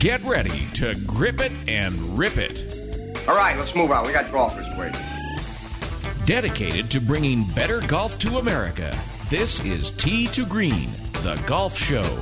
Get ready to grip it and rip it. All right, let's move on. We got golfers waiting. Dedicated to bringing better golf to America, this is Tee to Green, the golf show.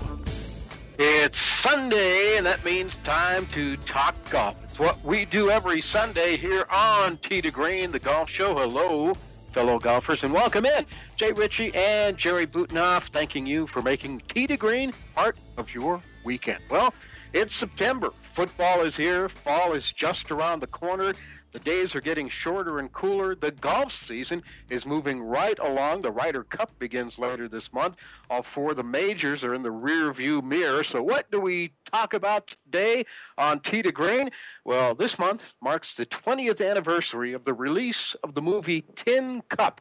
It's Sunday, and that means time to talk golf. It's what we do every Sunday here on Tee to Green, the golf show. Hello, fellow golfers, and welcome in. Jay Ritchie and Jerry Butenoff thanking you for making Tee to Green part of your weekend. Well, it's September. Football is here. Fall is just around the corner. The days are getting shorter and cooler. The golf season is moving right along. The Ryder Cup begins later this month. All four of the majors are in the rear view mirror. So, what do we talk about today on Tee to Green? Well, this month marks the 20th anniversary of the release of the movie Tin Cup.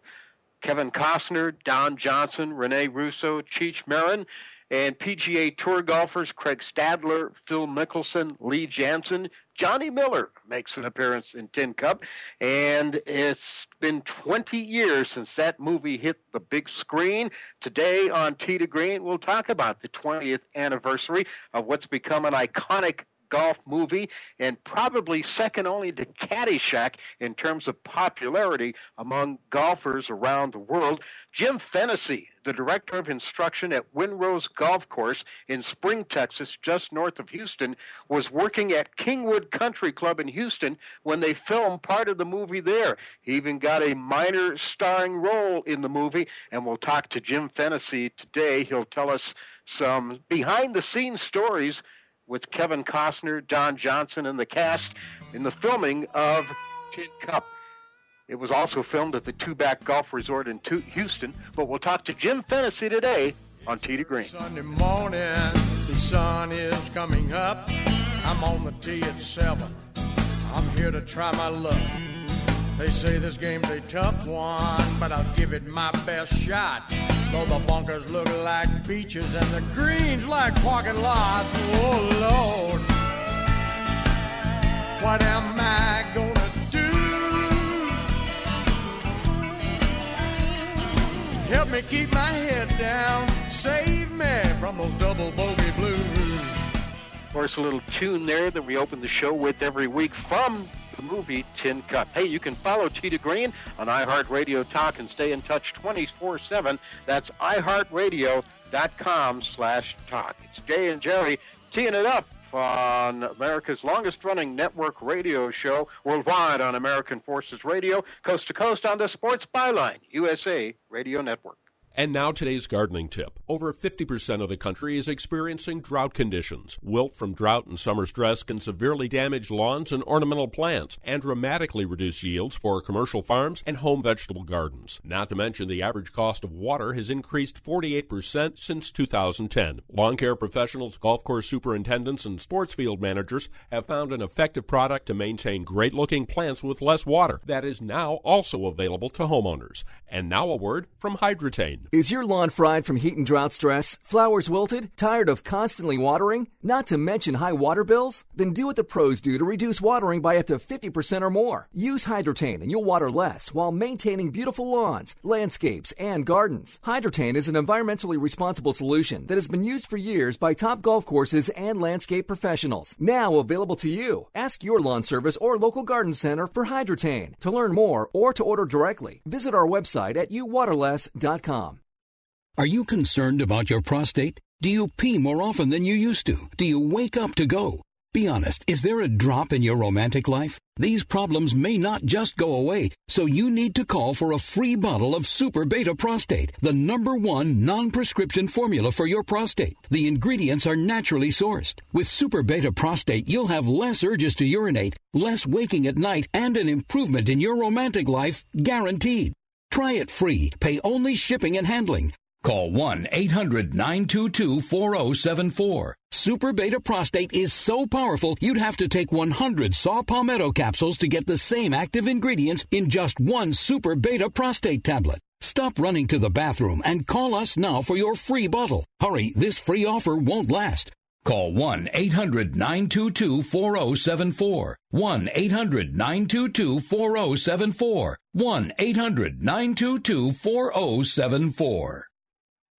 Kevin Costner, Don Johnson, Rene Russo, Cheech Marin, and PGA Tour golfers Craig Stadler, Phil Mickelson, Lee Janzen, Johnny Miller makes an appearance in Tin Cup, and it's been 20 years since that movie hit the big screen. Today on Tee to Green, we'll talk about the 20th anniversary of what's become an iconic golf movie and probably second only to Caddyshack in terms of popularity among golfers around the world. Jim Fennessy, the director of instruction at Windrose Golf Course in Spring, Texas, just north of Houston, was working at Kingwood Country Club in Houston when they filmed part of the movie there. He even got a minor starring role in the movie, and we'll talk to Jim Fennessy today. He'll tell us some behind the scenes stories with Kevin Costner, Don Johnson, and the cast in the filming of Tin Cup. It was also filmed at the Tubac Golf Resort in Houston, but we'll talk to Jim Fennessy today on Tee to Green. Sunday morning, the sun is coming up. I'm on the tee at 7. I'm here to try my luck. They say this game's a tough one, but I'll give it my best shot. Though the bunkers look like beaches and the greens like parking lots. Oh Lord, what am I gonna Help me keep my head down, save me from those double bogey blues. Of course, a little tune there that we open the show with every week from the movie Tin Cup. Hey, you can follow Tee to Green on iHeartRadio Talk and stay in touch 24-7. That's iHeartRadio.com slash talk. It's Jay and Jerry teeing it up on America's longest running network radio show worldwide on American Forces Radio, coast to coast on the Sports Byline, USA Radio Network. And now today's gardening tip. Over 50% of the country is experiencing drought conditions. Wilt from drought and summer stress can severely damage lawns and ornamental plants and dramatically reduce yields for commercial farms and home vegetable gardens. Not to mention the average cost of water has increased 48% since 2010. Lawn care professionals, golf course superintendents, and sports field managers have found an effective product to maintain great looking plants with less water that is now also available to homeowners. And now a word from Hydretain. Is your lawn fried from heat and drought stress? Flowers wilted? Tired of constantly watering? Not to mention high water bills? Then do what the pros do to reduce watering by up to 50% or more. Use Hydretain and you'll water less while maintaining beautiful lawns, landscapes, and gardens. Hydretain is an environmentally responsible solution that has been used for years by top golf courses and landscape professionals. Now available to you. Ask your lawn service or local garden center for Hydretain. To learn more or to order directly, visit our website at youwaterless.com. Are you concerned about your prostate? Do you pee more often than you used to? Do you wake up to go? Be honest, is there a drop in your romantic life? These problems may not just go away, so you need to call for a free bottle of Super Beta Prostate, the number one non-prescription formula for your prostate. The ingredients are naturally sourced. With Super Beta Prostate, you'll have less urges to urinate, less waking at night, and an improvement in your romantic life guaranteed. Try it free. Pay only shipping and handling. Call 1 800 922 4074. Super Beta Prostate is so powerful you'd have to take 100 saw palmetto capsules to get the same active ingredients in just one Super Beta Prostate tablet. Stop running to the bathroom and call us now for your free bottle. Hurry, this free offer won't last. Call 1 800 922 4074. 1 800 922 4074. 1 800 922 4074.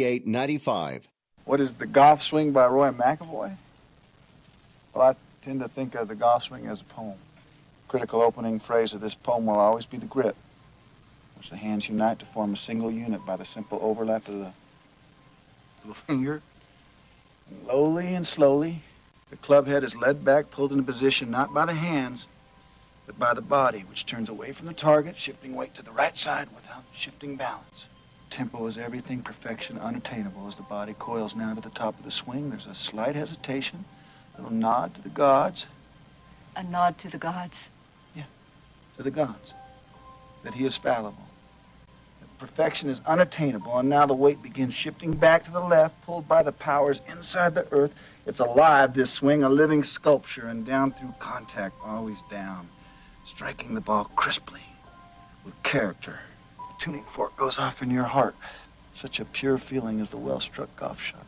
4895. What is the golf swing by Roy McAvoy? Well, I tend to think of the golf swing as a poem. The critical opening phrase of this poem will always be the grip, which the hands unite to form a single unit by the simple overlap of the little finger. And lowly and slowly, the club head is led back, pulled into position not by the hands, but by the body, which turns away from the target, shifting weight to the right side without shifting balance. Tempo is everything, perfection unattainable. As the body coils now to the top of the swing, there's a slight hesitation, a little nod to the gods. A nod to the gods? Yeah, to the gods. That he is fallible. That perfection is unattainable, and now the weight begins shifting back to the left, pulled by the powers inside the earth. It's alive, this swing, a living sculpture, and down through contact, always down, striking the ball crisply, with character tuning fork goes off in your heart. Such a pure feeling as the well struck golf shot.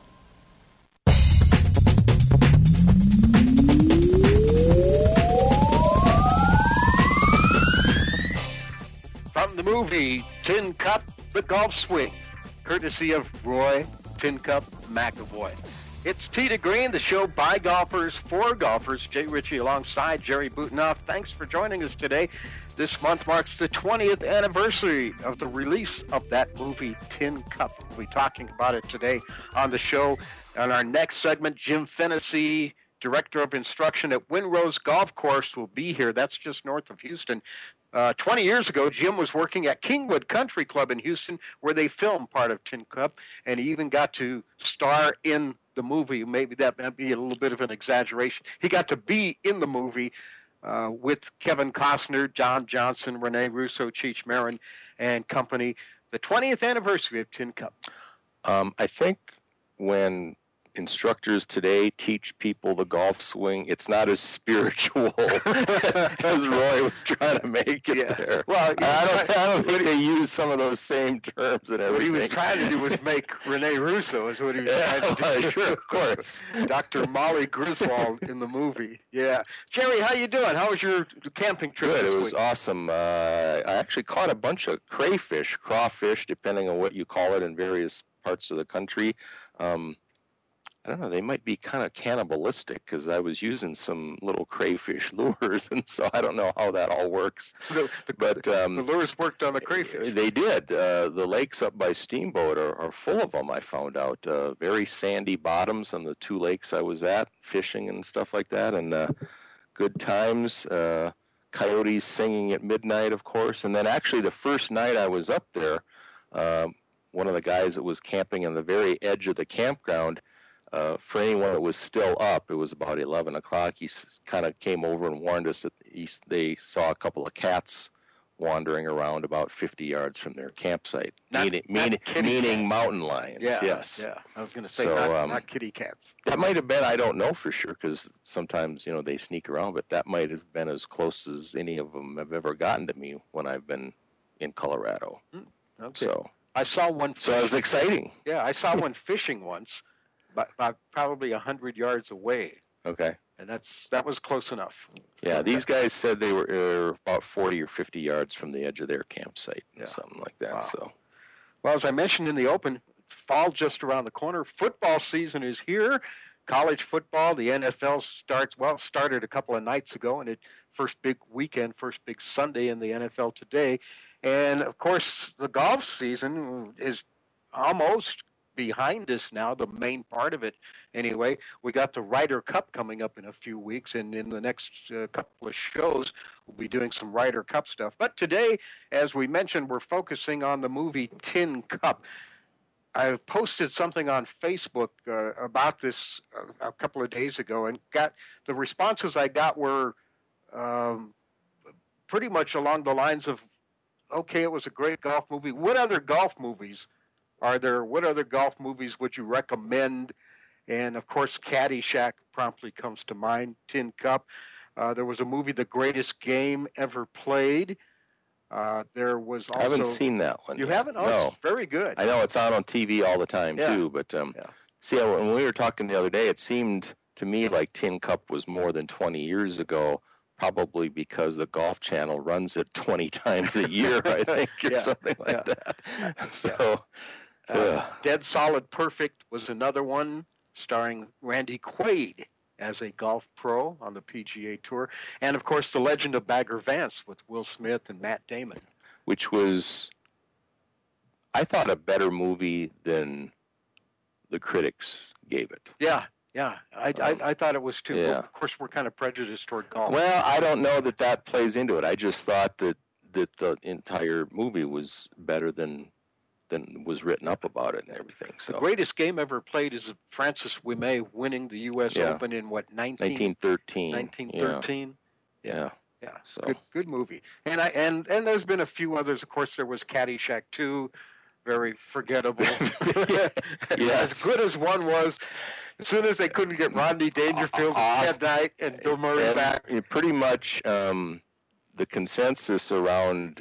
From the movie Tin Cup, The Golf Swing, courtesy of Roy Tin Cup McAvoy. It's Tee to Green, the show by golfers for golfers. Jay Ritchie alongside Jerry Butenoff. Thanks for joining us today. This month marks the 20th anniversary of the release of that movie, Tin Cup. We'll be talking about it today on the show. On our next segment, Jim Fennessy, Director of Instruction at Windrose Golf Course, will be here. That's just north of Houston. Uh, 20 years ago, Jim was working at Kingwood Country Club in Houston, where they filmed part of Tin Cup, and he even got to star in the movie. Maybe that might be a little bit of an exaggeration. He got to be in the movie uh, with Kevin Costner, John Johnson, Rene Russo, Cheech Marin, and company. The 20th anniversary of Tin Cup. Um, I think when instructors today teach people the golf swing, it's not as spiritual as Roy was trying to make it yeah. there. Well, I don't, I don't think they use some of those same terms and everything. What he was trying to do was make Rene Russo is what he was yeah, trying to do. Sure, of course. Dr. Molly Griswold in the movie. Yeah. Jerry, how you doing? How was your camping trip? Good. it was week? awesome. Uh, I actually caught a bunch of crayfish, crawfish, depending on what you call it in various parts of the country. Um, I don't know, they might be kind of cannibalistic because I was using some little crayfish lures, and so I don't know how that all works. The, the, but um, the lures worked on the crayfish. They did. Uh, the lakes up by Steamboat are, are full of them. I found out uh, very sandy bottoms on the two lakes I was at, fishing and stuff like that, and uh, good times. Uh, coyotes singing at midnight, of course, and then actually the first night I was up there, um, one of the guys that was camping on the very edge of the campground uh, for anyone that was still up, it was about 11 o'clock. He kind of came over and warned us that he, they saw a couple of cats wandering around about 50 yards from their campsite, not, meaning, not meaning, meaning mountain lions. Yeah, yes. Yeah, I was going to say so, not, um, not, kitty cats. That might have been, I don't know for sure, because sometimes, you know, they sneak around, but that might have been as close as any of them have ever gotten to me when I've been in Colorado. Mm, okay. So I saw one. So it was exciting. Yeah, I saw one fishing once about, about probably a hundred yards away. Okay. And that's that was close enough. Yeah, these guys said they were uh, about forty or fifty yards from the edge of their campsite, yeah. something like that. Wow. So, well, as I mentioned in the open, fall just around the corner. Football season is here. College football, the NFL starts well started a couple of nights ago, and it first big weekend, first big Sunday in the NFL today, and of course the golf season is almost behind us now, the main part of it anyway. We got the Ryder Cup coming up in a few weeks, and in the next uh, couple of shows, we'll be doing some Ryder Cup stuff. But today, as we mentioned, we're focusing on the movie Tin Cup. I posted something on Facebook uh, about this uh, a couple of days ago, and got the responses I got were um, pretty much along the lines of, "Okay, it was a great golf movie. What other golf movies are there? What other golf movies would you recommend?" And of course, Caddyshack promptly comes to mind. Tin Cup. Uh, there was a movie, The Greatest Game Ever Played. Uh, there was also. I haven't seen that one. You yet. haven't? Oh, no. it's very good. I know it's on on TV all the time Yeah. too, but um, Yeah. see, when we were talking the other day, it seemed to me like Tin Cup was more than 20 years ago. Probably because the Golf Channel runs it 20 times a year, I think, or Yeah. something like that. So, Uh. Dead Solid Perfect was another one starring Randy Quaid as a golf pro on the PGA Tour. And of course, The Legend of Bagger Vance with Will Smith and Matt Damon. which was, I thought, a better movie than the critics gave it. Yeah, yeah. I, I, I thought it was too. Um, yeah. Of course, we're kind of prejudiced toward golf. Well, I don't know that that plays into it. I just thought that that the entire movie was better than than was written up about it and everything. the So greatest game ever played is Francis Ouimet winning the U.S. Yeah. Open in what 19, 1913. 1913. Yeah. yeah. Yeah, So good good movie. And I and and there's been a few others. Of course, there was Caddyshack 2, very forgettable. Yes. As good as one was, as soon as they couldn't get Rodney Dangerfield, Uh, Ted Knight, and Bill Murray and back. pretty much um, the consensus around,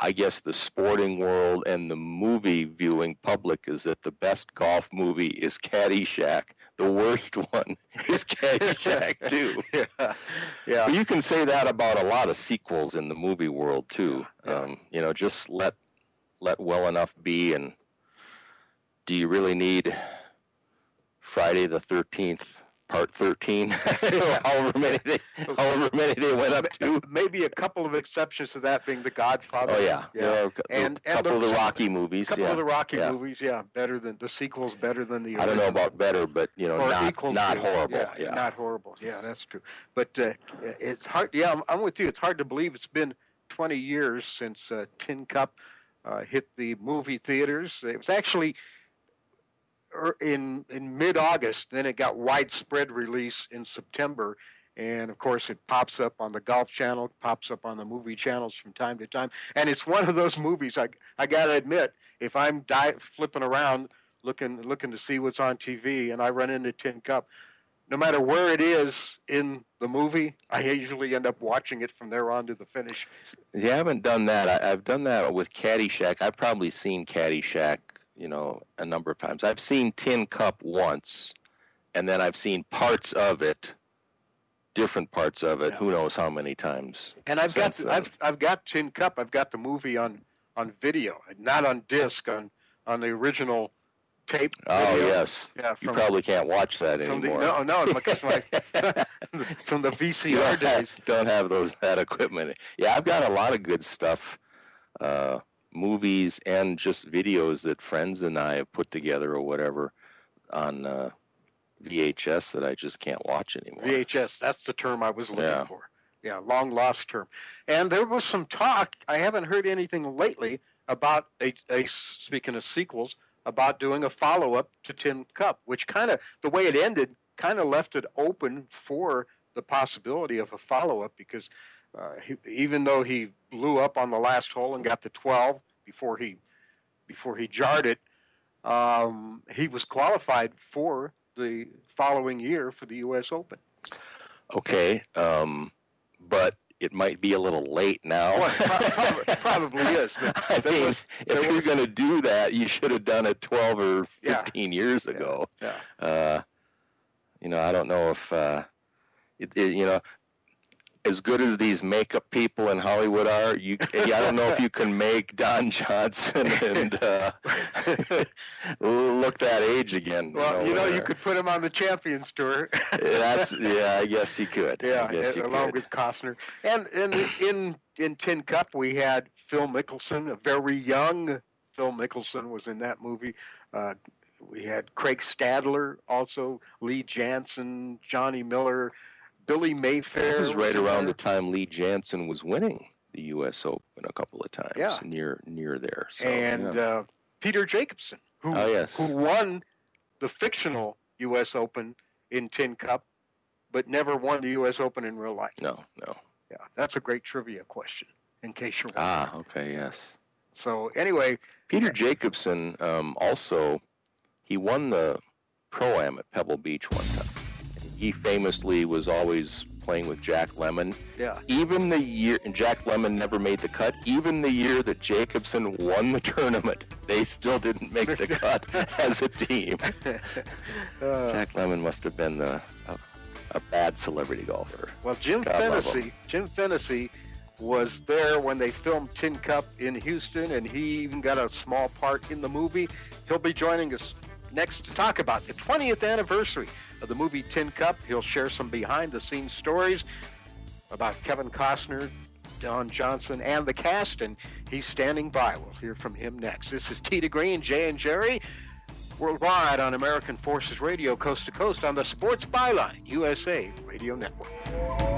I guess, the sporting world and the movie viewing public is that the best golf movie is Caddyshack. The worst one is Caddyshack too. Yeah, But you can say that about a lot of sequels in the movie world too. Yeah, yeah. Um, you know, just let let well enough be, and do you really need Friday the Thirteenth Part Thirteen? however many they, however many they went up to. Maybe a couple of exceptions to that being The Godfather. Oh yeah, yeah. a cou- And- a and couple the- of the Rocky movies. A couple yeah. of the Rocky yeah. movies, yeah, better than the sequels, better than the. I don't know about better, but you know, or not not horrible. Yeah, Yeah, not horrible. Yeah, that's true. But uh, it's hard. Yeah, I'm, I'm with you. It's hard to believe it's been 20 years since uh, Tin Cup uh, hit the movie theaters. It was actually er, in in mid-August. Then it got widespread release in September. And of course, it pops up on the Golf Channel, pops up on the movie channels from time to time. And it's one of those movies. I I gotta admit, if I'm di- flipping around looking looking to see what's on TV, and I run into Tin Cup, no matter where it is in the movie, I usually end up watching it from there on to the finish. You haven't done that. I, I've done that with Caddyshack. I've probably seen Caddyshack, you know, a number of times. I've seen Tin Cup once, and then I've seen parts of it, different parts of it. Who knows how many times? And I've got then. I've I've got Tin Cup. I've got the movie on on video, not on disc, on on the original tape. Oh video. yes. Yeah, you probably can't watch that From the, anymore. no, no, because my from the VCR don't days. have, don't have those that equipment. Yeah, I've got a lot of good stuff, uh, movies and just videos that friends and I have put together or whatever on uh, VHS that I just can't watch anymore. VHS. That's the term I was looking Yeah. for. Yeah, long lost term. And there was some talk. I haven't heard anything lately about a, a speaking of sequels about doing a follow up to Tin Cup, which kind of the way it ended kind of left it open for the possibility of a follow up because uh, he, even though he blew up on the last hole and got the 12 before he before he jarred it, um, he was qualified for the following year for the U.S. Open. Okay, um, but it might be a little late now. Well, it prob- probably is. But I mean, was- if you're going to do that, you should have done it 12 or Yeah. 15 years ago. yeah. Uh, you know, I don't know if, uh, it, it, you know, as good as these makeup people in Hollywood are, you, I don't know if you can make Don Johnson and uh, look that age again. Well, you know, you where- could put him on the Champions Tour. That's yeah, I guess you could. yeah, you along could. with Costner. And and in in Tin Cup we had Phil Mickelson, a very young Phil Mickelson was in that movie. Uh, we had Craig Stadler, also Lee Janzen, Johnny Miller, Billy Mayfair. It was right in around there. the time Lee Janzen was winning the U.S. Open a couple of times. Yeah. near near there. So, and yeah. uh, Peter Jacobsen, who Oh, yes. who won the fictional U.S. Open in Tin Cup, but never won the U.S. Open in real life. no, no. Yeah, that's a great trivia question. In case you're wondering. Ah, okay, yes. So anyway, Peter Jacobsen um, also he won the pro am at Pebble Beach one time. He famously was always playing with Jack Lemmon. yeah, Even the year and Jack Lemmon never made the cut. Even the year that Jacobsen won the tournament, they still didn't make the cut as a team. uh, Jack Lemmon must have been the, a, a bad celebrity golfer. well, Jim God Fennessy, Jim Fennessy was there when they filmed Tin Cup in Houston, and he even got a small part in the movie. He'll be joining us next to talk about the 20th anniversary of the movie Tin Cup. He'll share some behind-the-scenes stories about Kevin Costner, Don Johnson, and the cast, and he's standing by. We'll hear from him next. This is Tee to Green, Jay and Jerry, worldwide on American Forces Radio, coast to coast on the Sports Byline USA Radio Network.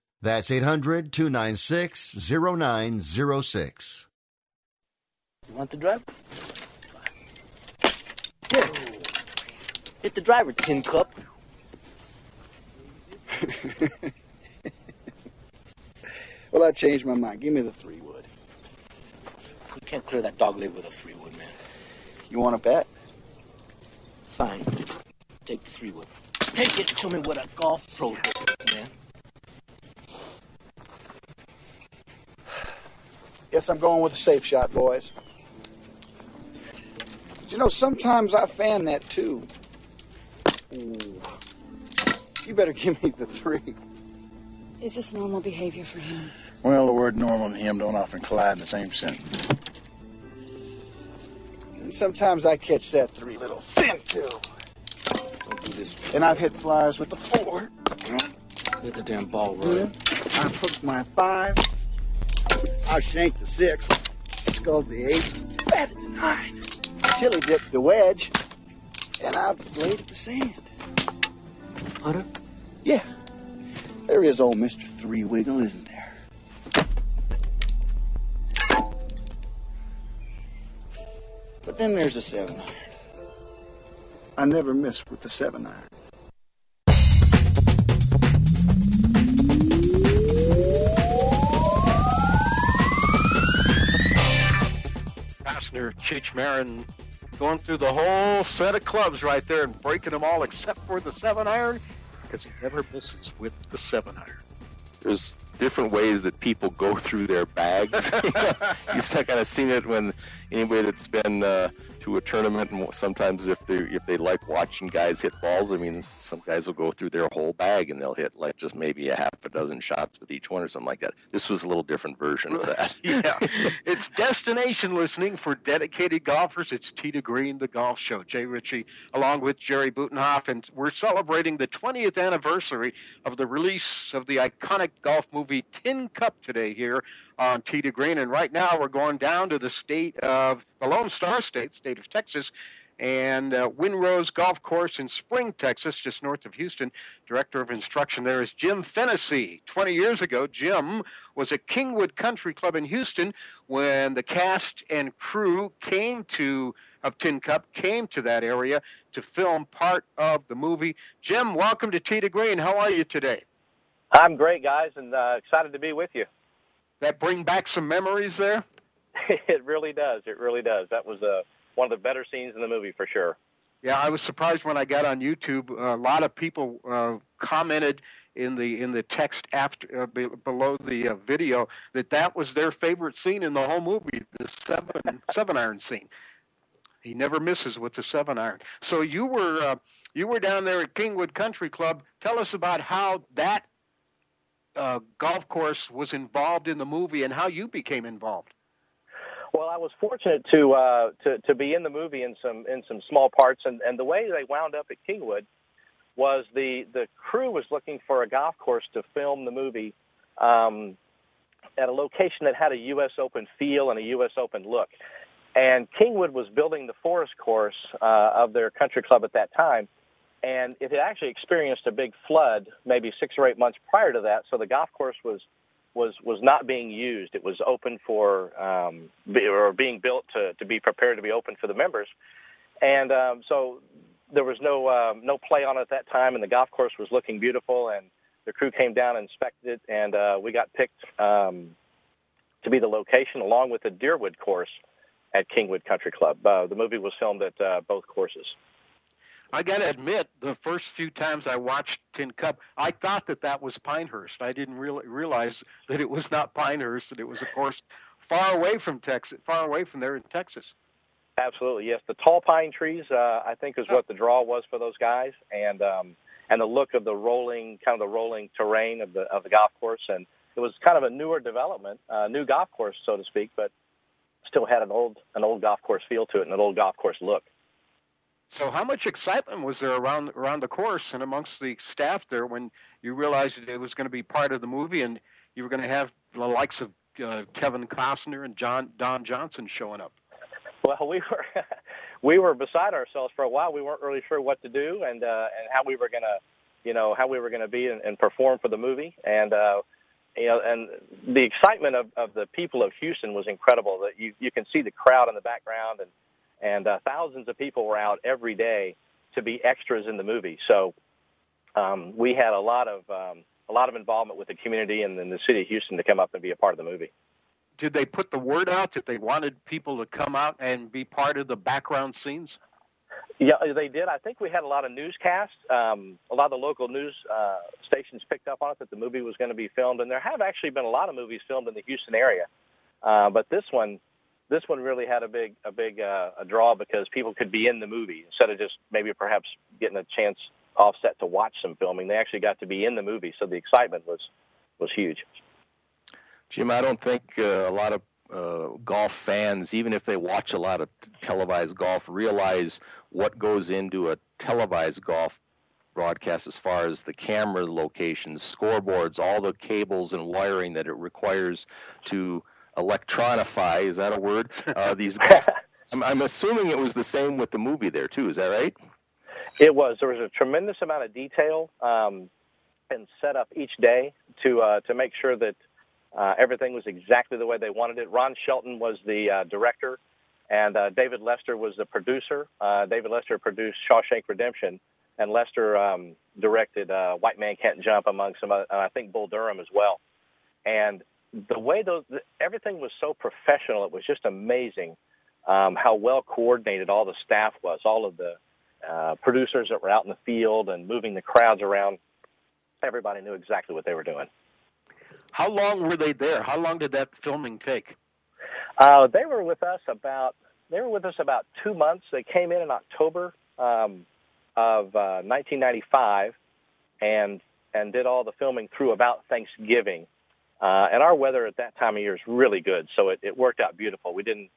That's 800 296 0906. You want the driver? Here. Hit the driver, tin cup. well, I changed my mind. Give me the three wood. We can't clear that dog leg with a three wood, man. You want a bet? Fine. Take the three wood. Take it and show me what a golf pro does. Yeah. Guess I'm going with a safe shot, boys. But you know, sometimes I fan that too. Ooh. You better give me the three. Is this normal behavior for him? Well, the word normal and him don't often collide in the same sentence. And sometimes I catch that three little thin too. Don't do this. And I've hit flyers with the four. Hit the damn ball, Roy. I've hooked my five. I shanked the six. Skulled the eight. Batted the nine. Chili dipped the wedge. And I bladed the sand. Putter? Yeah. There is old Mr. Three Wiggle, isn't there? But then there's a seven iron. I never miss with the seven iron. Pastor Cheech Marin going through the whole set of clubs right there and breaking them all except for the seven iron because he never misses with the seven iron. There's different ways that people go through their bags. You've kind of seen it when anybody that's been uh, to a tournament, and sometimes if they if they like watching guys hit balls, I mean, some guys will go through their whole bag and they'll hit like just maybe a half a dozen shots with each one or something like that. This was a little different version of that. yeah, it's destination listening for dedicated golfers. It's Tee to Green, the golf show. Jay Ritchie, along with Jerry Butenhoff, and we're celebrating the 20th anniversary of the release of the iconic golf movie Tin Cup today here on to Green. And right now we're going down to the state of the Lone Star State, state of Texas, and uh, Windrose Golf Course in Spring, Texas, just north of Houston. Director of instruction there is Jim Fennessy. 20 years ago, Jim was at Kingwood Country Club in Houston when the cast and crew came to of Tin Cup came to that area to film part of the movie. Jim, welcome to to Green. How are you today? I'm great, guys, and uh, excited to be with you. That bring back some memories there. it really does. It really does. That was uh, one of the better scenes in the movie for sure. Yeah, I was surprised when I got on YouTube. a lot of people uh, commented in the in the text after uh, be, below the uh, video that that was their favorite scene in the whole movie, the seven seven iron scene. He never misses with the seven iron. So you were uh, you were down there at Kingwood Country Club. Tell us about how that uh, golf course was involved in the movie and how you became involved. Well, I was fortunate to uh, to to be in the movie in some in some small parts, and and the way they wound up at Kingwood was the the crew was looking for a golf course to film the movie um, at a location that had a U.S. Open feel and a U.S. Open look. And Kingwood was building the forest course uh, of their country club at that time, and it had actually experienced a big flood maybe six or eight months prior to that. So the golf course was was was not being used. It was open for um, be, or being built to to be prepared to be open for the members, and um, so there was no um, no play on it at that time. And the golf course was looking beautiful, and the crew came down and inspected it, and uh, we got picked um, to be the location along with the Deerwood course at Kingwood Country Club. Uh, the movie was filmed at uh, both courses. I got to admit, the first few times I watched Tin Cup, I thought that that was Pinehurst. I didn't really realize that it was not Pinehurst, that it was, of course, far away from Texas, far away from there in Texas. Absolutely, yes. The tall pine trees, uh, I think, is what the draw was for those guys, and um, and the look of the rolling, kind of the rolling terrain of the of the golf course, and it was kind of a newer development, uh, new golf course, so to speak, but still had an old an old golf course feel to it and an old golf course look. So, how much excitement was there around around the course and amongst the staff there when you realized it was going to be part of the movie and you were going to have the likes of uh, Kevin Costner and John Don Johnson showing up? Well, we were we were beside ourselves for a while. We weren't really sure what to do and uh, and how we were going to, you know, how we were going to be and, and perform for the movie. And uh, you know, and the excitement of, of the people of Houston was incredible. That you you can see the crowd in the background and and uh, thousands of people were out every day to be extras in the movie. So um, we had a lot of um, a lot of involvement with the community and, and the city of Houston to come up and be a part of the movie. Did they put the word out that they wanted people to come out and be part of the background scenes? Yeah, they did. I think we had a lot of newscasts. Um, a lot of the local news uh, stations picked up on it that the movie was going to be filmed, and there have actually been a lot of movies filmed in the Houston area. Uh, but this one, this one really had a big, a big uh, a draw because people could be in the movie instead of just maybe perhaps getting a chance offset to watch some filming. They actually got to be in the movie, so the excitement was was huge. Jim, I don't think uh, a lot of uh, golf fans, even if they watch a lot of televised golf, realize what goes into a televised golf broadcast as far as the camera locations, scoreboards, all the cables and wiring that it requires to electronify. Is that a word? Uh, these. I'm, I'm assuming it was the same with the movie there too. Is that right? It was. There was a tremendous amount of detail um, and set up each day to uh, to make sure that uh, everything was exactly the way they wanted it. Ron Shelton was the uh, director, and uh, David Lester was the producer. Uh, David Lester produced Shawshank Redemption, and Lester um, directed uh, White Man Can't Jump, among some, other, uh, I think Bull Durham as well. And the way those, everything was so professional, it was just amazing um, how well coordinated all the staff was, all of the uh, producers that were out in the field and moving the crowds around. Everybody knew exactly what they were doing. How long were they there? How long did that filming take? Uh, they were with us about they were with us about two months. They came in in October um, of uh, 1995 and and did all the filming through about Thanksgiving. Uh, and our weather at that time of year is really good, so it, it worked out beautiful. We didn't,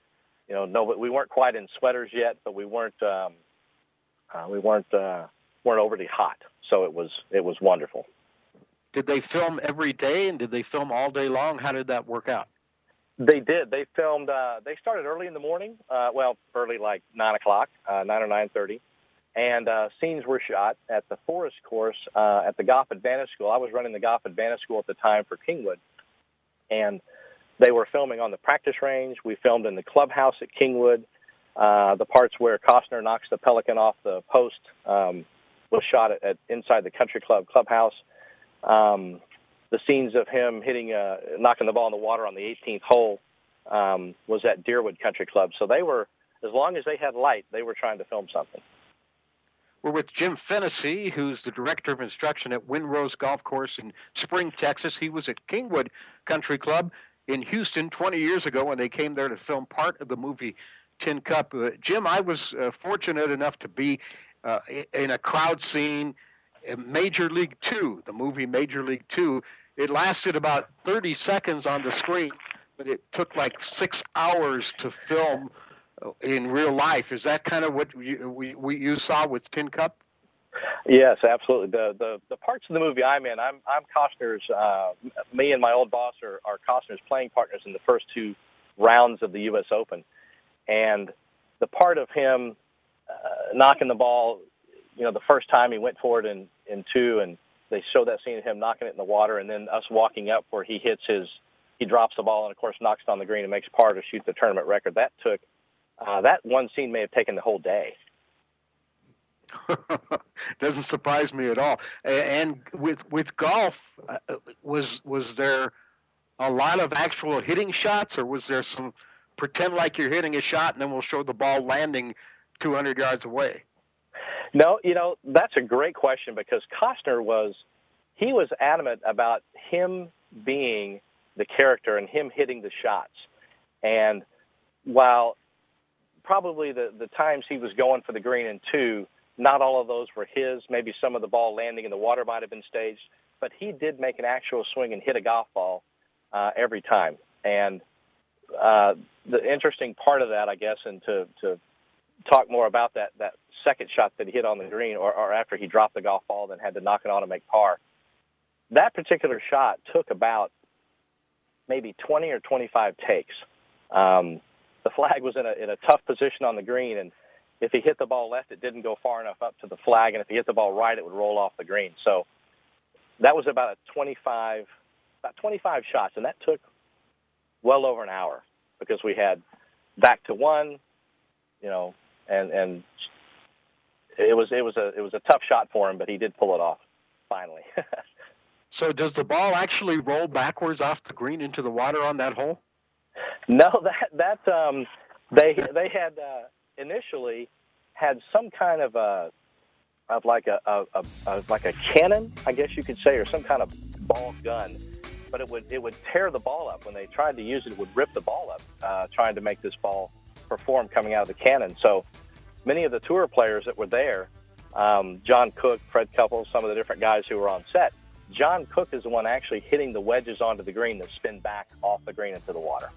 you know, no, we weren't quite in sweaters yet, but we weren't um, uh, we weren't uh, weren't overly hot, so it was it was wonderful. Did they film every day, and did they film all day long? How did that work out? They did. They filmed. Uh, they started early in the morning. Uh, well, early like nine o'clock, uh, nine or nine thirty, and uh, scenes were shot at the Forest Course uh, at the Golf Advantage School. I was running the Golf Advantage School at the time for Kingwood, and they were filming on the practice range. We filmed in the clubhouse at Kingwood. Uh, the parts where Costner knocks the pelican off the post um, was shot at, at inside the country club clubhouse. Um, the scenes of him hitting, uh, knocking the ball in the water on the 18th hole um, was at Deerwood Country Club. So they were, as long as they had light, they were trying to film something. We're with Jim Fennessy, who's the director of instruction at Windrose Golf Course in Spring, Texas. He was at Kingwood Country Club in Houston 20 years ago when they came there to film part of the movie Tin Cup. Uh, Jim, I was uh, fortunate enough to be uh, in a crowd scene in Major League Two, the movie Major League Two. It lasted about 30 seconds on the screen, but it took like six hours to film in real life. Is that kind of what you, we, we, you saw with Tin Cup? Yes, absolutely. The the the parts of the movie I'm in, I'm I'm Costner's. Uh, me and my old boss are, are Costner's playing partners in the first two rounds of the U.S. Open, and the part of him uh, knocking the ball you know, the first time he went for it in in two, and they show that scene of him knocking it in the water, and then us walking up where he hits his, he drops the ball and of course knocks it on the green and makes par to shoot the tournament record. That took, uh, that one scene may have taken the whole day. Doesn't surprise me at all. And with with golf, uh, was was there a lot of actual hitting shots, or was there some pretend like you're hitting a shot and then we'll show the ball landing 200 yards away? No, you know, that's a great question because Costner was he was adamant about him being the character and him hitting the shots. And while probably the the times he was going for the green and two, not all of those were his. Maybe some of the ball landing in the water might have been staged, but he did make an actual swing and hit a golf ball uh, every time. And uh, the interesting part of that, I guess, and to to talk more about that that second shot that he hit on the green, or, or after he dropped the golf ball, then had to knock it on to make par. That particular shot took about maybe 20 or 25 takes. Um, flag was in a in a tough position on the green, and if he hit the ball left, it didn't go far enough up to the flag, and if he hit the ball right, it would roll off the green. So that was about a 25 about 25 shots, and that took well over an hour because we had back to one, you know, and and it was it was a it was a tough shot for him, but he did pull it off finally. so does the ball actually roll backwards off the green into the water on that hole? No, that that um, they they had uh, initially had some kind of a of like a, a, a, a like a cannon, I guess you could say, or some kind of ball gun. But it would it would tear the ball up when they tried to use it. It would rip the ball up, uh, trying to make this ball perform coming out of the cannon. So many of the tour players that were there, um, John Cook, Fred Couples, some of the different guys who were on set. John Cook is the one actually hitting the wedges onto the green that spin back off the green into the water.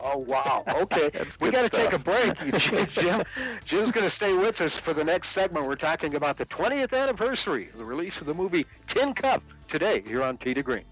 Oh wow! Okay, we got to take a break. Jim, Jim's going to stay with us for the next segment. We're talking about the 20th anniversary of the release of the movie Tin Cup today here on to Green.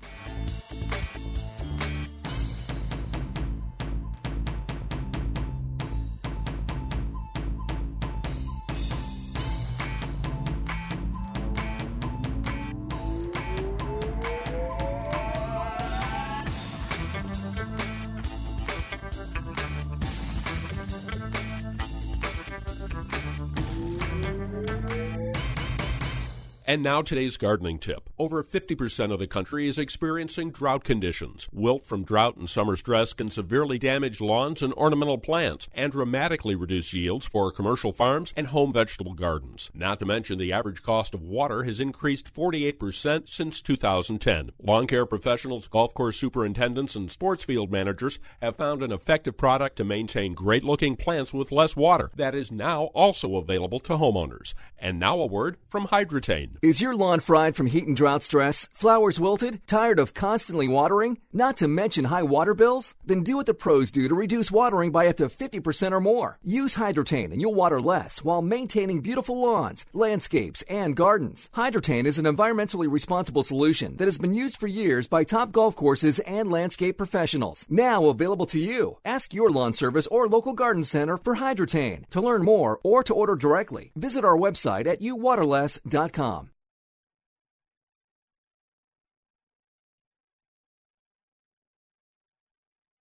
And now today's gardening tip. Over 50% of the country is experiencing drought conditions. Wilt from drought and summer stress can severely damage lawns and ornamental plants and dramatically reduce yields for commercial farms and home vegetable gardens. Not to mention the average cost of water has increased 48% since 2010. Lawn care professionals, golf course superintendents, and sports field managers have found an effective product to maintain great looking plants with less water that is now also available to homeowners. And now a word from Hydretain. Is your lawn fried from heat and drought stress? Flowers wilted? Tired of constantly watering? Not to mention high water bills? Then do what the pros do to reduce watering by up to 50% or more. Use Hydretain and you'll water less while maintaining beautiful lawns, landscapes, and gardens. Hydretain is an environmentally responsible solution that has been used for years by top golf courses and landscape professionals. Now available to you. Ask your lawn service or local garden center for Hydretain. To learn more or to order directly, visit our website at youwaterless.com.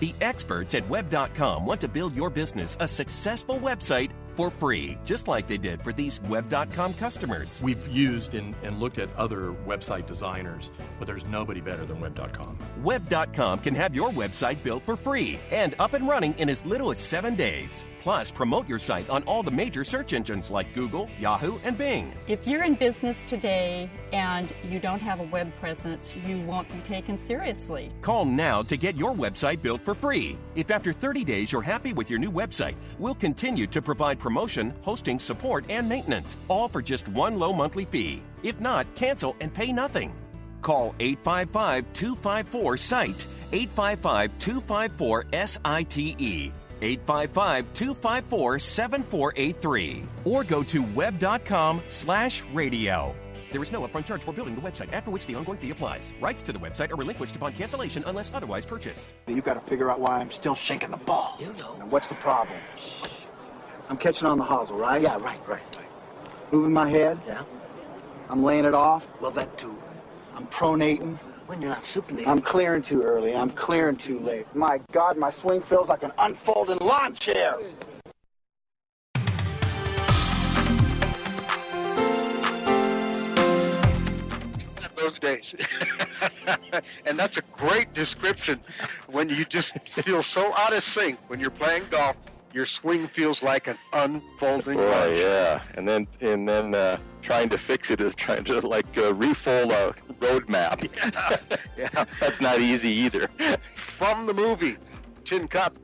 The experts at Web.com want to build your business a successful website for free, just like they did for these Web.com customers. We've used and, and looked at other website designers, but there's nobody better than Web.com. Web.com can have your website built for free and up and running in as little as seven days. Plus, promote your site on all the major search engines like Google, Yahoo, and Bing. If you're in business today and you don't have a web presence, you won't be taken seriously. Call now to get your website built for free. If after 30 days you're happy with your new website, we'll continue to provide promotion, hosting, support, and maintenance, all for just one low monthly fee. If not, cancel and pay nothing. Call 855 254 SITE, 855 254 SITE. 855 254 7483 or go to web.com slash radio. There is no upfront charge for building the website, after which the ongoing fee applies. Rights to the website are relinquished upon cancellation unless otherwise purchased. You've got to figure out why I'm still shaking the ball. You know. And what's the problem? I'm catching on the hosel, right? Yeah, right, right, right. Moving my head? Yeah. I'm laying it off? Well, that too. I'm pronating. When you're not supinating. I'm clearing too early. I'm clearing too late. My God, my swing feels like an unfolding lawn chair. those days. and that's a great description when you just feel so out of sync when you're playing golf. Your swing feels like an unfolding. Oh yeah, and then and then uh, trying to fix it is trying to like uh, refold a road map. yeah, that's not easy either. From the movie Tin Cup,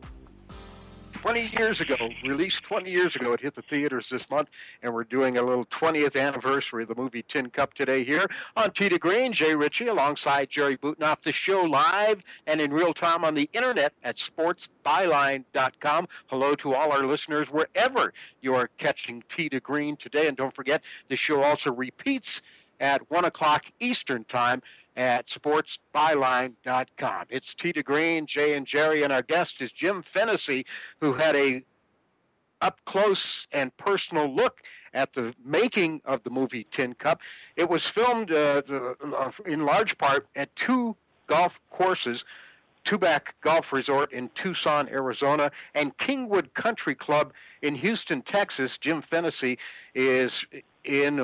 20 years ago, released 20 years ago. It hit the theaters this month, and we're doing a little 20th anniversary of the movie Tin Cup today here on Tee to Green. Jay Ritchie alongside Jerry Butenoff. The show live and in real time on the internet at sportsbyline.com. Hello to all our listeners wherever you are catching Tee to Green today. And don't forget, the show also repeats at 1 o'clock Eastern Time at sportsbyline.com. It's Tee to Green, Jay and Jerry, and our guest is Jim Fennessy, who had a up close and personal look at the making of the movie Tin Cup. It was filmed uh, uh in large part at two golf courses. Tubac Golf Resort in Tucson, Arizona, and Kingwood Country Club in Houston, Texas. Jim Fennessy is in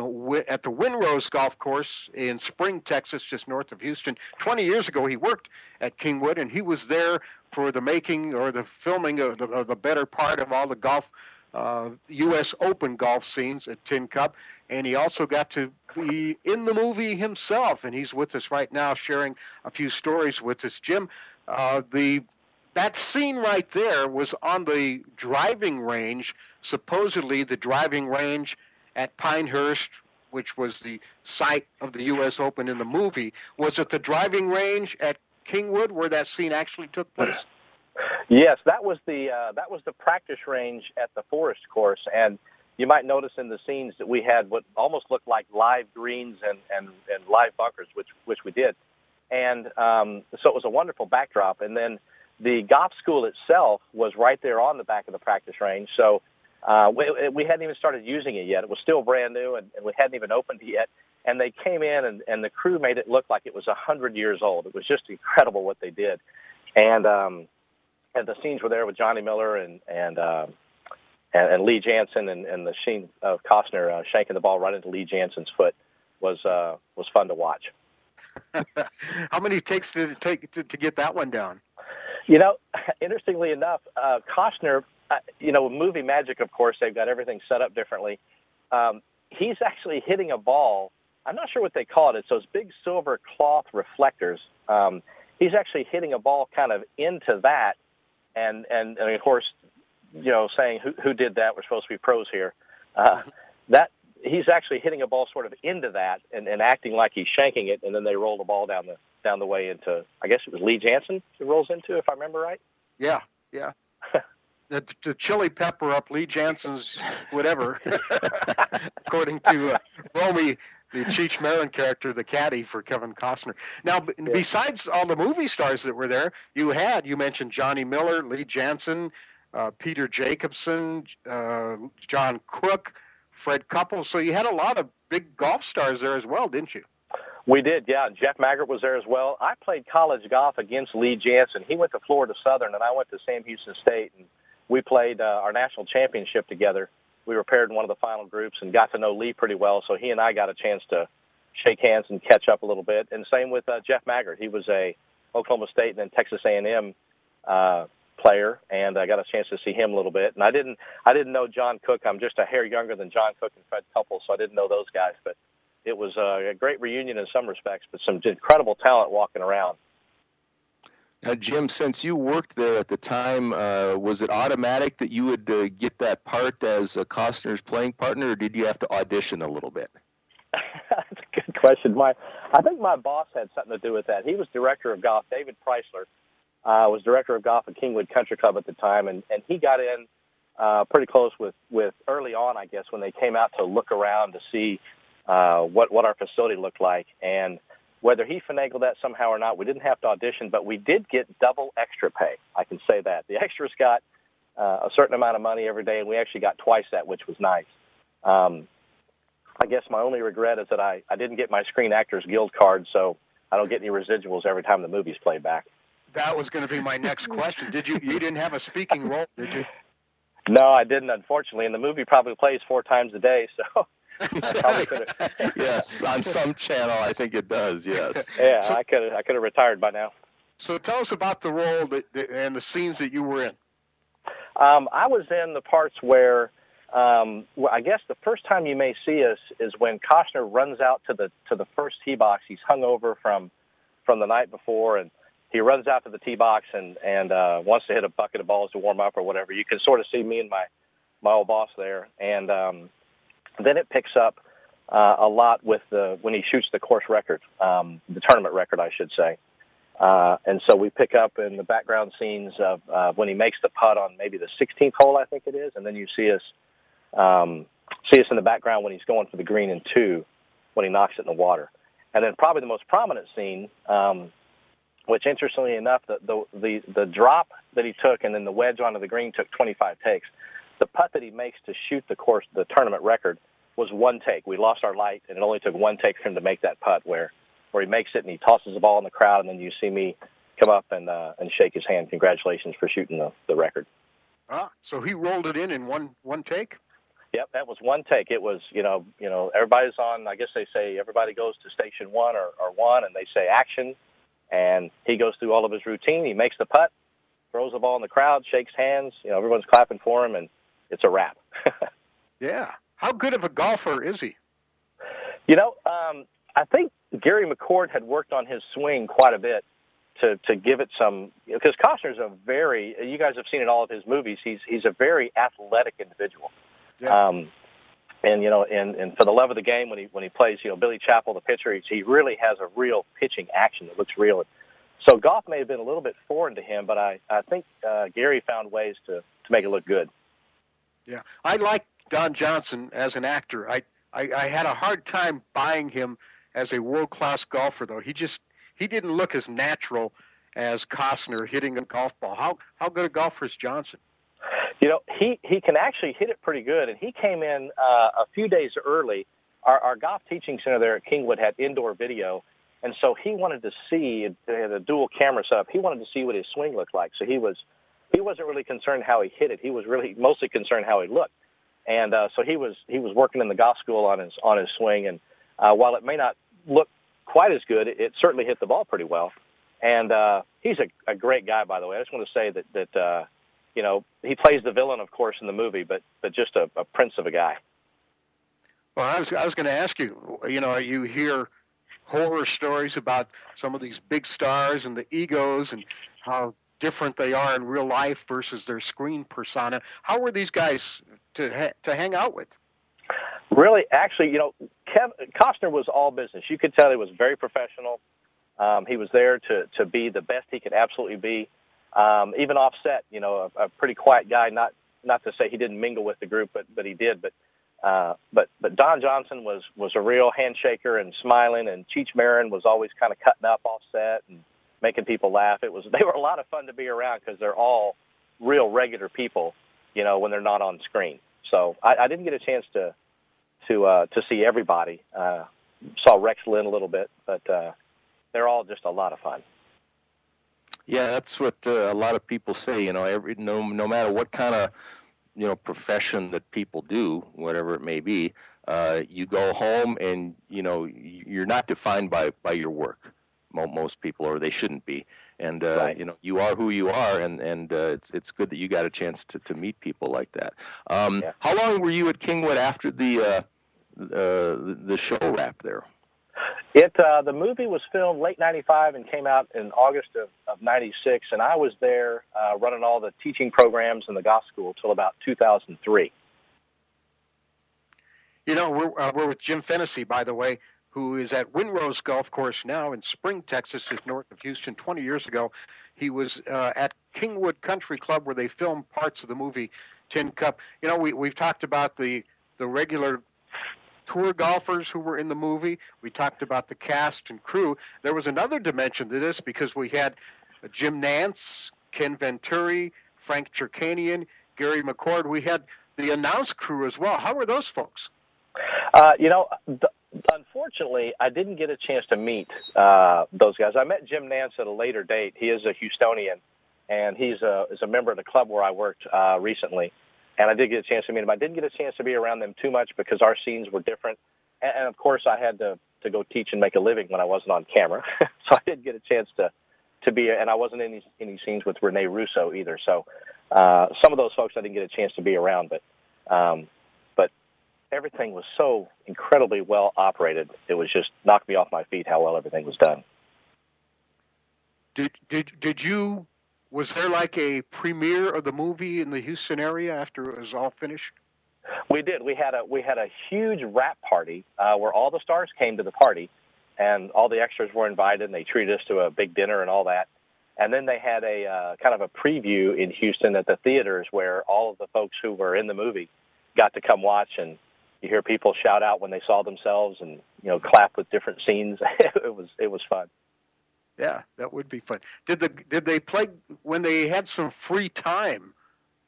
at the Windrose Golf Course in Spring, Texas, just north of Houston. 20 years ago, he worked at Kingwood, and he was there for the making or the filming of the, of the better part of all the golf uh, U.S. Open golf scenes at Tin Cup, and he also got to be in the movie himself. And he's with us right now, sharing a few stories with us. Jim, uh, the that scene right there was on the driving range. Supposedly, the driving range at Pinehurst, which was the site of the U.S. Open in the movie. Was it the driving range at Kingwood where that scene actually took place? Yes, that was the uh, that was the practice range at the Forest Course, and you might notice in the scenes that we had what almost looked like live greens and and, and live bunkers, which which we did, and um, so it was a wonderful backdrop. And then the golf school itself was right there on the back of the practice range, so uh, we, we hadn't even started using it yet. It was still brand new, and, and we hadn't even opened it yet. And they came in, and, and the crew made it look like it was a hundred years old. It was just incredible what they did, and um, and the scenes were there with Johnny Miller and and uh, and, and Lee Janzen, and, and the scene of Costner uh, shanking the ball right into Lee Janzen's foot was uh, was fun to watch. How many takes did it take to, to get that one down? You know, interestingly enough, uh, Costner uh, you know, movie magic, of course, they've got everything set up differently. Um, he's actually hitting a ball. I'm not sure what they call it. It's those big silver cloth reflectors. Um, he's actually hitting a ball kind of into that, and and, and of course, you know, saying who who did that? We're supposed to be pros here. Uh, that he's actually hitting a ball sort of into that and, and acting like he's shanking it, and then they roll the ball down the down the way into I guess it was Lee Janzen it rolls into, if I remember right. Yeah, yeah. the, the chili pepper up Lee Janzen's whatever, according to uh, Romeo, the Cheech Marin character, the caddy for Kevin Costner. Now, b- yeah. besides all the movie stars that were there, you had you mentioned Johnny Miller, Lee Janzen, uh, Peter Jacobsen, uh, John Cook, Fred Couples. So you had a lot of big golf stars there as well, didn't you? We did, yeah. Jeff Maggert was there as well. I played college golf against Lee Janzen. He went to Florida Southern, and I went to Sam Houston State. And we played uh, our national championship together. We were paired in one of the final groups and got to know Lee pretty well. So he and I got a chance to shake hands and catch up a little bit. And same with uh, Jeff Maggert. He was a Oklahoma State and then Texas A&M uh, player, and I got a chance to see him a little bit. And I didn't, I didn't know John Cook. I'm just a hair younger than John Cook and Fred Couple, so I didn't know those guys. But it was a great reunion in some respects, but some incredible talent walking around. Now, Jim, since you worked there at the time, uh, was it automatic that you would uh, get that part as a Costner's playing partner, or did you have to audition a little bit? That's a good question. My, I think my boss had something to do with that. He was director of golf. David Preisler uh, was director of golf at Kingwood Country Club at the time, and and he got in uh, pretty close with with early on, I guess, when they came out to look around to see uh, what what our facility looked like, and whether he finagled that somehow or not, we didn't have to audition, but we did get double extra pay. I can say that. The extras got uh, a certain amount of money every day, and we actually got twice that, which was nice. Um, I guess my only regret is that I, I didn't get my Screen Actors Guild card, so I don't get any residuals every time the movie's played back. That was going to be my next question. Did you? You didn't have a speaking role, did you? No, I didn't. Unfortunately, and the movie probably plays four times a day, so yes, on some channel, I think it does. Yes. Yeah, so, I could I could have retired by now. So tell us about the role that, and the scenes that you were in. Um, I was in the parts where, um, well, I guess the first time you may see us is when Costner runs out to the to the first tee box. He's hung over from from the night before, and he runs out to the tee box and and uh, wants to hit a bucket of balls to warm up or whatever. You can sort of see me and my my old boss there, and um, then it picks up uh, a lot with the when he shoots the course record, um, the tournament record, I should say. Uh, and so we pick up in the background scenes of uh, when he makes the putt on maybe the 16th hole, I think it is, and then you see us um, see us in the background when he's going for the green in two, when he knocks it in the water. And then probably the most prominent scene, um, which interestingly enough, the, the the the drop that he took and then the wedge onto the green took 25 takes. The putt that he makes to shoot the course, the tournament record, was one take. We lost our light, and it only took one take for him to make that putt where where he makes it and he tosses the ball in the crowd, and then you see me come up and uh, and shake his hand. Congratulations for shooting the, the record. Ah, so he rolled it in in one one take. Yep, that was one take. It was you know you know everybody's on. I guess they say everybody goes to station one or, or one, and they say action, and he goes through all of his routine. He makes the putt, throws the ball in the crowd, shakes hands. You know everyone's clapping for him, and it's a wrap. yeah. How good of a golfer is he? You know, um, I think Gary McCord had worked on his swing quite a bit to to give it some because Costner's a very you guys have seen in all of his movies he's he's a very athletic individual. Yeah. Um, and you know, and and for the love of the game, when he when he plays, you know, Billy Chapel, the pitcher, he, he really has a real pitching action that looks real. So golf may have been a little bit foreign to him, but I I think uh, Gary found ways to to make it look good. Yeah, I like Don Johnson as an actor. I I, I had a hard time buying him as a world class golfer, though. He just he didn't look as natural as Costner hitting a golf ball. How how good a golfer is Johnson? Know, he he can actually hit it pretty good, and he came in uh, a few days early. Our, our golf teaching center there at Kingwood had indoor video, and so he wanted to see they had a dual camera setup. He wanted to see what his swing looked like. So he was he wasn't really concerned how he hit it. He was really mostly concerned how he looked. And uh, so he was he was working in the golf school on his on his swing, and uh, while it may not look quite as good, it, it certainly hit the ball pretty well. And uh, he's a, a great guy, by the way. I just want to say that that uh, you know he plays the villain, of course, in the movie, but but just a, a prince of a guy. Well, I was I was going to ask you. You know, you hear horror stories about some of these big stars and the egos and how different they are in real life versus their screen persona. How were these guys to ha- to hang out with? Really, actually, you know, Kev, Costner was all business. You could tell he was very professional. Um, he was there to to be the best he could absolutely be. Um, even offset, you know, a, a pretty quiet guy. Not not to say he didn't mingle with the group, but but he did. But uh, but but Don Johnson was was a real handshaker and smiling, and Cheech Marin was always kind of cutting up offset and making people laugh. It was they were a lot of fun to be around because they're all real regular people, you know, when they're not on screen. So I, I didn't get a chance to to uh, to see everybody. Uh, saw Rex Linn a little bit, but uh, they're all just a lot of fun. Yeah, that's what uh, a lot of people say. You know, every no no matter what kind of you know profession that people do, whatever it may be, uh, you go home and you know you're not defined by by your work. Most people, or they shouldn't be. And uh, Right. you know, you are who you are, and and uh, it's it's good that you got a chance to to meet people like that. Um, How long were you at Kingwood after the uh, uh, the the show wrap there? It uh, the movie was filmed late '95 and came out in August of, of '96, and I was there uh, running all the teaching programs in the golf school till about 2003. You know, we're uh, we're with Jim Fennessy, by the way, who is at Windrose Golf Course now in Spring, Texas, just north of Houston. Twenty years ago, he was uh, at Kingwood Country Club where they filmed parts of the movie Tin Cup. You know, we we've talked about the the regular tour golfers who were in the movie. We talked about the cast and crew. There was another dimension to this because we had Jim Nantz, Ken Venturi, Frank Chirkinian, Gary McCord. We had the announce crew as well. How were those folks? Uh, you know, th- unfortunately, I didn't get a chance to meet uh, those guys. I met Jim Nantz at a later date. He is a Houstonian, and he's a is a member of the club where I worked uh, recently. And I did get a chance to meet him. I didn't get a chance to be around them too much because our scenes were different, and, and of course, I had to to go teach and make a living when I wasn't on camera. so I didn't get a chance to to be, and I wasn't in any, any scenes with Rene Russo either. So uh, some of those folks I didn't get a chance to be around, but um, but everything was so incredibly well operated. It was just knocked me off my feet how well everything was done. Did did did you? Was there like a premiere of the movie in the Houston area after it was all finished? We did. We had a we had a huge wrap party uh, where all the stars came to the party, and all the extras were invited, and they treated us to a big dinner and all that. And then they had a uh, kind of a preview in Houston at the theaters where all of the folks who were in the movie got to come watch, and you hear people shout out when they saw themselves, and you know clap with different scenes. it was it was fun. Yeah, that would be fun. Did the did they play when they had some free time?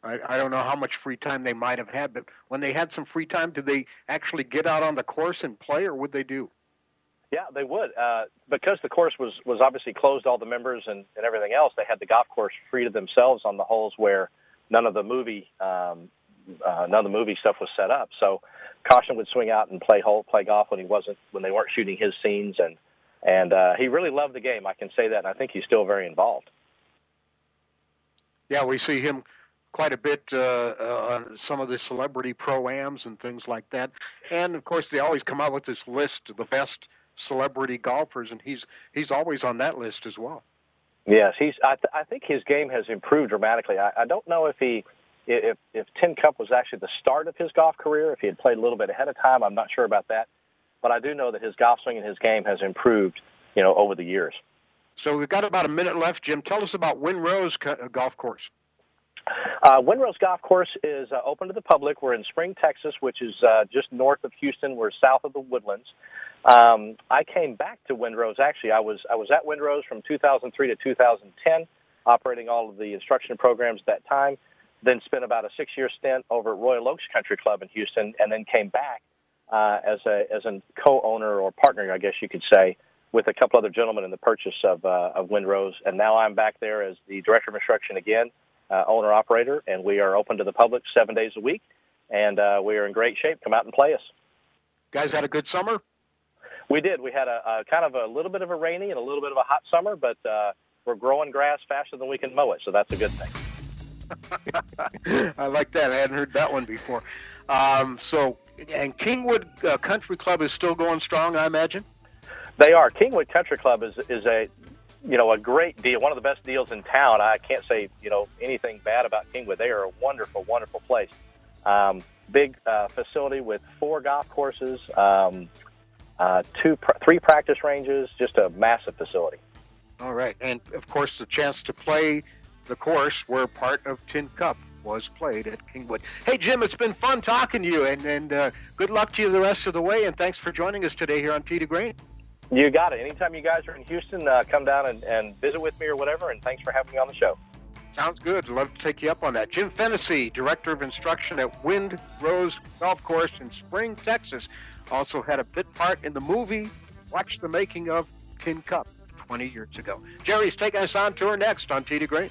I, I don't know how much free time they might have had, but when they had some free time, did they actually get out on the course and play, or would they do? Yeah, they would. Uh, because the course was was obviously closed, all the members and, and everything else. They had the golf course free to themselves on the holes where none of the movie um, uh, none of the movie stuff was set up. So Costner would swing out and play hole play golf when he wasn't when they weren't shooting his scenes, and and uh, he really loved the game. I can say that, and I think he's still very involved. Yeah, we see him quite a bit uh, uh, on some of the celebrity pro-ams and things like that. And of course, they always come out with this list of the best celebrity golfers, and he's he's always on that list as well. Yes, he's. I, th- I think his game has improved dramatically. I, I don't know if he, if if Tin Cup was actually the start of his golf career, if he had played a little bit ahead of time. I'm not sure about that, but I do know that his golf swing and his game has improved, you know, over the years. So we've got about a minute left, Jim. Tell us about Windrose Golf Course. Uh, Windrose Golf Course is uh, open to the public. We're in Spring, Texas, which is uh, just north of Houston. We're south of the Woodlands. Um, I came back to Windrose. Actually, I was I was at Windrose from 2003 to 2010, operating all of the instruction programs at that time. Then spent about a six-year stint over at Royal Oaks Country Club in Houston, and then came back uh, as a as a co-owner or partner, I guess you could say, with a couple other gentlemen in the purchase of uh, of Windrose. And now I'm back there as the director of instruction again uh, owner operator, and we are open to the public seven days a week, and uh, we are in great shape. Come out and play us. Guys had a good summer. We did. We had a, a kind of a little bit of a rainy and a little bit of a hot summer, but uh, we're growing grass faster than we can mow it, so that's a good thing. I like that. I hadn't heard that one before. Um, so, and Kingwood uh, Country Club is still going strong, I imagine. They are. Kingwood Country Club is is a you know, a great deal, one of the best deals in town. I can't say, you know, anything bad about Kingwood. They are a wonderful, wonderful place. Um, big uh, facility with four golf courses, um, uh, two, pr- three practice ranges, just a massive facility. All right, and of course, the chance to play the course where part of Tin Cup was played at Kingwood. Hey, Jim, it's been fun talking to you, and, and uh, good luck to you the rest of the way, and thanks for joining us today here on to Green. You got it. Anytime you guys are in Houston, uh, come down and, and visit with me or whatever, and thanks for having me on the show. Sounds good. Love to take you up on that. Jim Fennessy, Director of Instruction at Wind Rose Golf Course in Spring, Texas, also had a bit part in the movie Watch the Making of Tin Cup 20 years ago. Jerry's taking us on tour next on Tee to Green.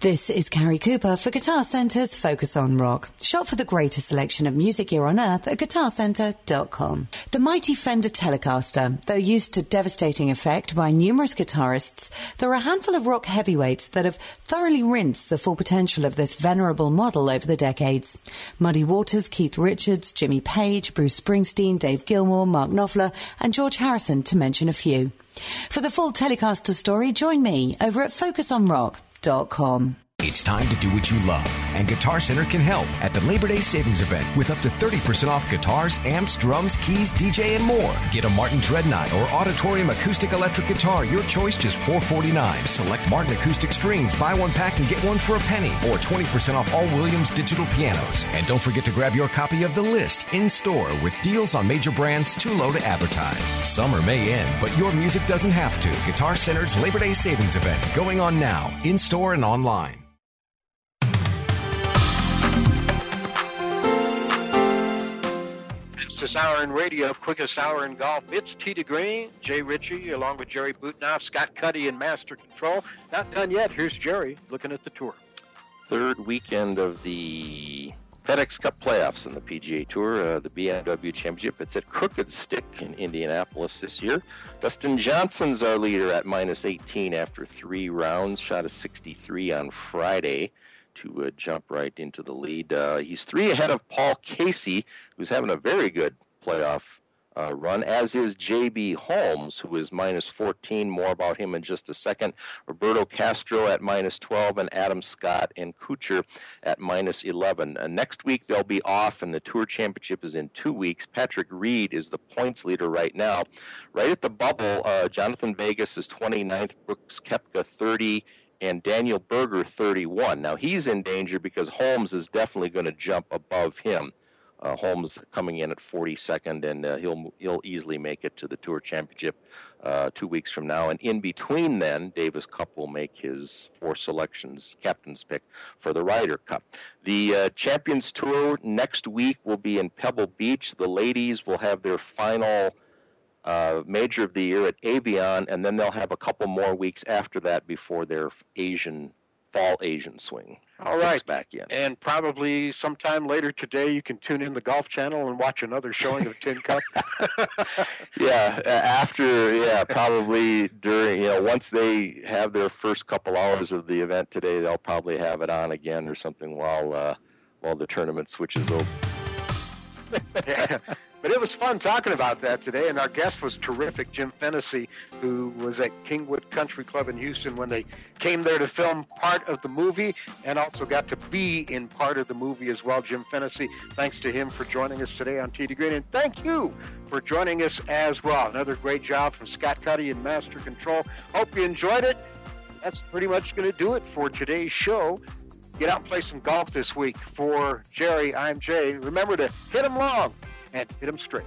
This is Carrie Cooper for Guitar Center's Focus on Rock. Shop for the greatest selection of music gear on earth at guitarcenter.com. The mighty Fender Telecaster, though used to devastating effect by numerous guitarists, there are a handful of rock heavyweights that have thoroughly rinsed the full potential of this venerable model over the decades. Muddy Waters, Keith Richards, Jimmy Page, Bruce Springsteen, Dave Gilmour, Mark Knopfler, and George Harrison, to mention a few. For the full Telecaster story, join me over at Focus on Rock guitarcenter.com. It's time to do what you love, and Guitar Center can help at the Labor Day Savings Event with up to 30% off guitars, amps, drums, keys, DJ, and more. Get a Martin Dreadnought or Auditorium Acoustic Electric Guitar, your choice just 449. Select Martin Acoustic Strings, buy one pack and get one for a penny, or 20% off all Williams digital pianos. And don't forget to grab your copy of The List in store with deals on major brands too low to advertise. Summer may end, but your music doesn't have to. Guitar Center's Labor Day Savings Event going on now, in store and online. Fastest hour in radio, quickest hour in golf. It's Tee to Green, Jay Ritchie, along with Jerry Butenoff, Scott Cuddy in Master Control. Not done yet. Here's Jerry looking at the tour. Third weekend of the FedEx Cup playoffs in the PGA Tour, uh, the BMW Championship. It's at Crooked Stick in Indianapolis this year. Dustin Johnson's our leader at minus 18 after three rounds, shot a 63 on Friday to uh, jump right into the lead. Uh, he's three ahead of Paul Casey, who's having a very good playoff uh, run, as is J.B. Holmes, who is minus 14. More about him in just a second. Roberto Castro at minus 12, and Adam Scott and Kuchar at minus 11. Uh, next week they'll be off, and the Tour Championship is in two weeks. Patrick Reed is the points leader right now. Right at the bubble, uh, Jhonattan Vegas is 29th, Brooks Koepka 30 and Daniel Berger 31. Now he's in danger because Holmes is definitely going to jump above him. Uh, Holmes coming in at 42nd, and uh, he'll he'll easily make it to the Tour Championship uh, two weeks from now. And in between, then Davis Cup will make his four selections captain's pick for the Ryder Cup. The uh, Champions Tour next week will be in Pebble Beach. The ladies will have their final uh, major of the year at Evian, and then they'll have a couple more weeks after that before their Asian fall Asian swing. All right, back in, and probably sometime later today you can tune in the Golf Channel and watch another showing of Tin Cup. yeah, after yeah, probably during you know once they have their first couple hours of the event today, they'll probably have it on again or something while uh, while the tournament switches over. But it was fun talking about that today, and our guest was terrific, Jim Fennessy, who was at Kingwood Country Club in Houston when they came there to film part of the movie and also got to be in part of the movie as well. Jim Fennessy, thanks to him for joining us today on Tee to Green, and thank you for joining us as well. Another great job from Scott Cuddy and Master Control. Hope you enjoyed it. That's pretty much going to do it for today's show get out and play some golf this week. For Jerry, I'm Jay. Remember to hit them long and hit them straight.